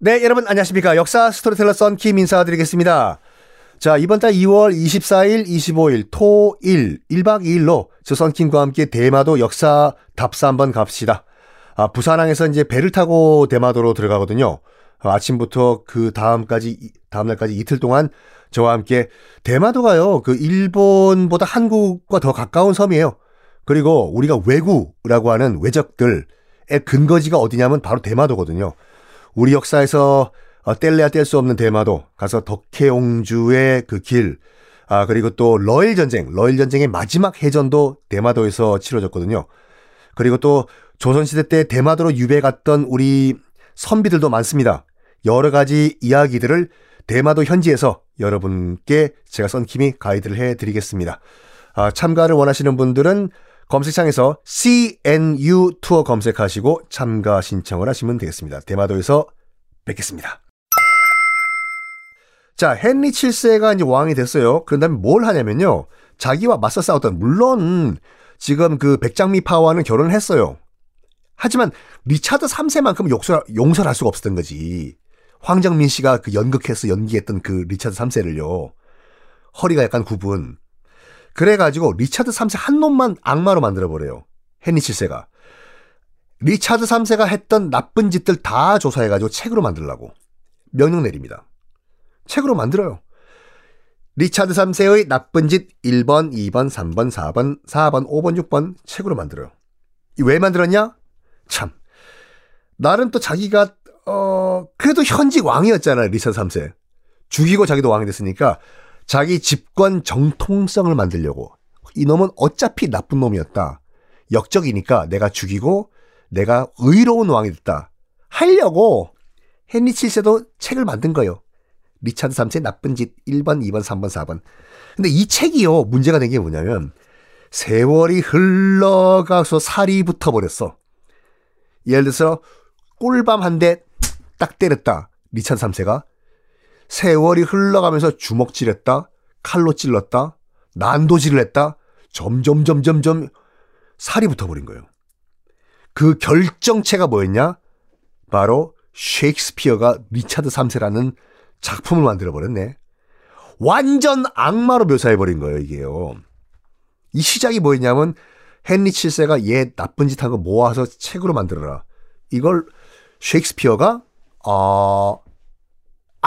네, 여러분 안녕하십니까. 역사 스토리텔러 썬킴 인사드리겠습니다. 자, 이번 달 2월 24일, 25일, 토 일, 1박 2일로 저 썬킴과 함께 대마도 역사 답사 한번 갑시다. 아, 부산항에서 이제 배를 타고 대마도로 들어가거든요. 아, 아침부터 그 다음까지, 다음날까지 이틀 동안 저와 함께 대마도가요, 그 일본보다 한국과 더 가까운 섬이에요. 그리고 우리가 왜구라고 하는 외적들의 근거지가 어디냐면 바로 대마도거든요. 우리 역사에서 어, 뗄래야 뗄 수 없는 대마도 가서 덕혜옹주의 그 길, 아, 그리고 또 러일 전쟁, 러일 전쟁의 마지막 해전도 대마도에서 치러졌거든요. 그리고 또 조선시대 때 대마도로 유배 갔던 우리 선비들도 많습니다. 여러 가지 이야기들을 대마도 현지에서 여러분께 제가 썬킴이 가이드를 해 드리겠습니다. 아, 참가를 원하시는 분들은 검색창에서 CNU 투어 검색하시고 참가 신청을 하시면 되겠습니다. 대마도에서 뵙겠습니다. 자, 헨리 7세가 이제 왕이 됐어요. 그런 다음에 뭘 하냐면요. 자기와 맞서 싸웠던, 물론 지금 그 백장미 파와는 결혼을 했어요. 하지만 리차드 3세만큼 용서, 용서할 수가 없었던 거지. 황정민 씨가 그 연극해서 연기했던 그 리차드 3세를요. 허리가 약간 굽은 그래가지고 리차드 3세 한 놈만 악마로 만들어버려요. 헨리 7세가. 리차드 3세가 했던 나쁜 짓들 다 조사해가지고 책으로 만들라고. 명령 내립니다. 책으로 만들어요. 리차드 3세의 나쁜 짓 1번, 2번, 3번, 4번, 4번, 5번, 6번 책으로 만들어요. 왜 만들었냐? 참. 나름 또 자기가, 어, 그래도 현직 왕이었잖아요. 리차드 3세. 죽이고 자기도 왕이 됐으니까 자기 집권 정통성을 만들려고 이놈은 어차피 나쁜 놈이었다. 역적이니까 내가 죽이고 내가 의로운 왕이 됐다. 하려고 헨리 7세도 책을 만든 거예요. 리차드 3세 나쁜 짓 1번, 2번, 3번, 4번. 근데 이 책이요. 문제가 된 게 뭐냐면 세월이 흘러가서 살이 붙어 버렸어. 예를 들어서 꿀밤 한 대 딱 때렸다. 리차드 3세가. 세월이 흘러가면서 주먹질했다, 칼로 찔렀다, 난도질을 했다, 점점 점점 점 살이 붙어버린 거예요. 그 결정체가 뭐였냐? 바로 셰익스피어가 리차드 3세라는 작품을 만들어 버렸네. 완전 악마로 묘사해 버린 거예요, 이게요. 이 시작이 뭐였냐면 헨리 7세가 얘 나쁜 짓 한 거 모아서 책으로 만들어라. 이걸 셰익스피어가 어,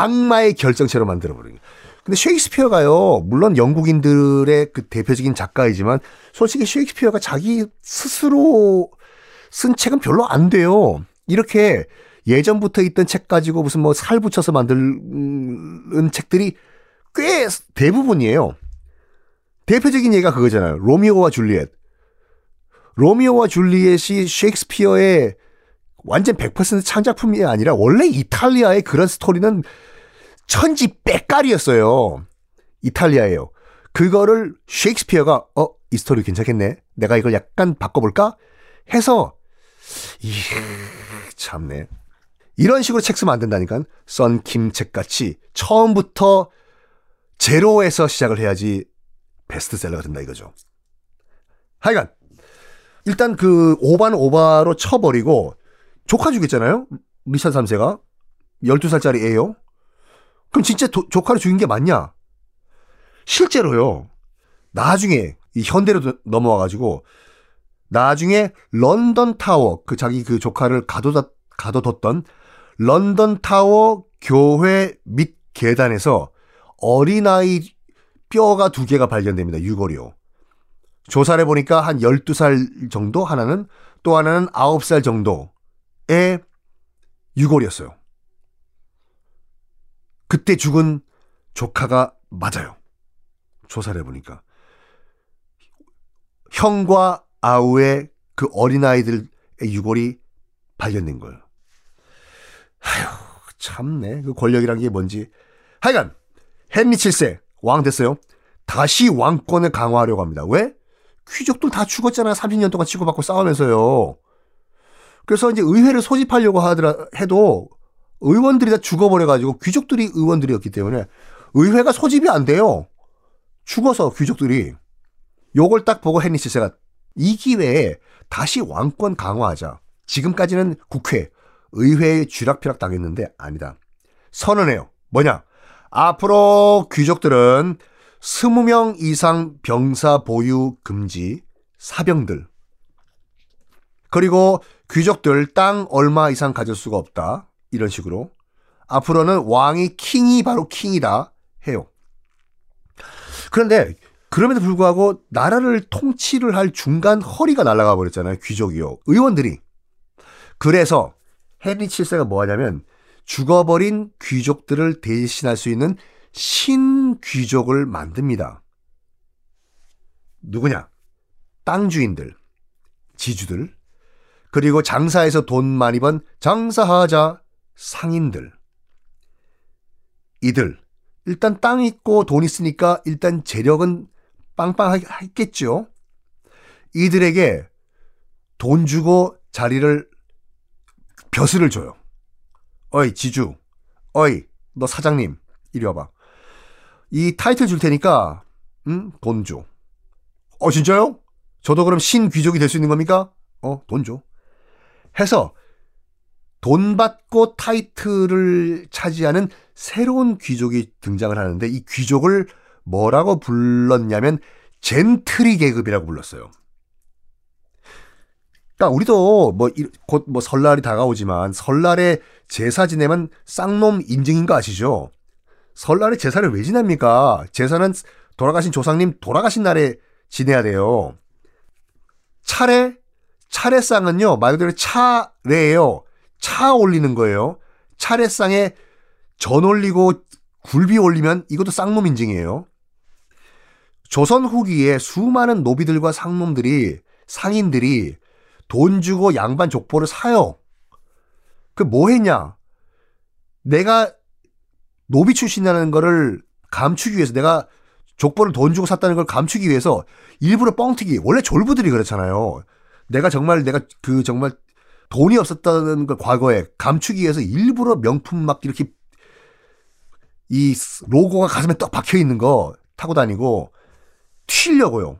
악마의 결정체로 만들어버린 거예요. 근데 셰익스피어가요, 물론 영국인들의 그 대표적인 작가이지만, 솔직히 셰익스피어가 자기 스스로 쓴 책은 별로 안 돼요. 이렇게 예전부터 있던 책 가지고 무슨 뭐 살 붙여서 만든 책들이 꽤 대부분이에요. 대표적인 예가 그거잖아요. 로미오와 줄리엣. 로미오와 줄리엣이 셰익스피어의 완전 100% 창작품이 아니라 원래 이탈리아의 그런 스토리는 천지 빽깔이었어요. 이탈리아예요. 그거를 셰익스피어가 어, 이 스토리 괜찮겠네. 내가 이걸 약간 바꿔볼까? 해서 이 참네. 이런 식으로 책 쓰면 안 된다니까. 썬킴 책같이 처음부터 제로에서 시작을 해야지 베스트셀러가 된다 이거죠. 하여간 일단 그 오바는 오바로 쳐버리고 조카 죽였잖아요? 리차드 3세가. 12살짜리 애요. 그럼 진짜 도, 조카를 죽인 게 맞냐? 실제로요. 나중에 이 현대로 넘어와 가지고 나중에 런던 타워 그 자기 그 조카를 가둬다 가둬뒀던 런던 타워 교회 밑 계단에서 어린아이 뼈가 두 개가 발견됩니다. 유골이요. 조사를 해보니까 한 12살 정도 하나는 또 하나는 9살 정도의 유골이었어요. 그때 죽은 조카가 맞아요. 조사를 해보니까. 형과 아우의 그 어린아이들의 유골이 발견된 거예요. 아휴, 참네. 그 권력이란 게 뭔지. 하여간, 헨리 7세, 왕 됐어요. 다시 왕권을 강화하려고 합니다. 왜? 귀족들 다 죽었잖아요. 30년 동안 치고받고 싸우면서요. 그래서 이제 의회를 소집하려고 하더라 해도 의원들이 다 죽어버려가지고 귀족들이 의원들이었기 때문에 의회가 소집이 안 돼요. 죽어서 귀족들이 요걸 딱 보고 헨리 7세가 이 기회에 다시 왕권 강화하자. 지금까지는 국회, 의회에 쥐락펴락 당했는데 아니다. 선언해요. 뭐냐? 앞으로 귀족들은 20명 이상 병사 보유 금지 사병들. 그리고 귀족들 땅 얼마 이상 가질 수가 없다. 이런 식으로. 앞으로는 왕이 킹이 바로 킹이다 해요. 그런데 그럼에도 불구하고 나라를 통치를 할 중간 허리가 날아가 버렸잖아요. 귀족이요. 의원들이. 그래서 헨리 7세가 뭐 하냐면 죽어버린 귀족들을 대신할 수 있는 신귀족을 만듭니다. 누구냐? 땅 주인들, 지주들, 그리고 장사에서 돈 많이 번 장사하자 상인들. 이들 일단 땅 있고 돈 있으니까 일단 재력은 빵빵하겠죠. 이들에게 돈 주고 자리를 벼슬을 줘요. 어이 지주, 어이 너 사장님 이리 와봐. 이 타이틀 줄 테니까 응? 돈 줘. 어 진짜요? 저도 그럼 신귀족이 될 수 있는 겁니까? 어 돈 줘. 해서 돈 받고 타이틀을 차지하는 새로운 귀족이 등장을 하는데 이 귀족을 뭐라고 불렀냐면 젠트리 계급이라고 불렀어요. 그러니까 우리도 뭐곧뭐 설날이 다가오지만 설날에 제사 지내면 쌍놈 인증인 거 아시죠? 설날에 제사를 왜 지냅니까? 제사는 돌아가신 조상님 돌아가신 날에 지내야 돼요. 차례 차례상은요 말 그대로 차례예요. 차 올리는 거예요. 차례상에 전 올리고 굴비 올리면 이것도 쌍놈 인증이에요. 조선 후기에 수많은 노비들과 상놈들이 상인들이 돈 주고 양반 족보를 사요. 그 뭐 했냐? 내가 노비 출신이라는 거를 감추기 위해서 내가 족보를 돈 주고 샀다는 걸 감추기 위해서 일부러 뻥튀기. 원래 졸부들이 그렇잖아요. 내가 정말 내가 그 정말 돈이 없었다는 걸 과거에 감추기 위해서 일부러 명품 막 이렇게 이 로고가 가슴에 떡 박혀 있는 거 타고 다니고 튀려고요.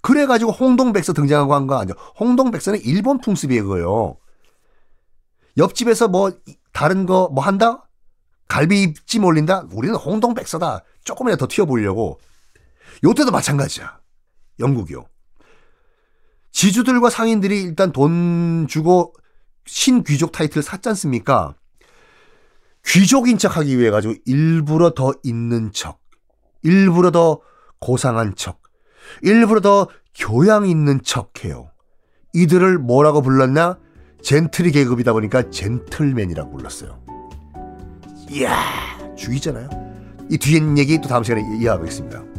그래가지고 홍동백서 등장하고 한 거 아니죠. 홍동백서는 일본 풍습이에요, 그거요. 옆집에서 뭐 다른 거 뭐 한다? 갈비찜 올린다? 우리는 홍동백서다. 조금이라도 더 튀어보려고. 요때도 마찬가지야. 영국이요. 지주들과 상인들이 일단 돈 주고 신귀족 타이틀 샀지 않습니까? 귀족인 척 하기 위해 가지고 일부러 더 있는 척, 일부러 더 고상한 척, 일부러 더 교양 있는 척 해요. 이들을 뭐라고 불렀나? 젠틀이 계급이다 보니까 젠틀맨이라고 불렀어요. 이야, 죽이잖아요. 이 뒤에 얘기 또 다음 시간에 이해하겠습니다.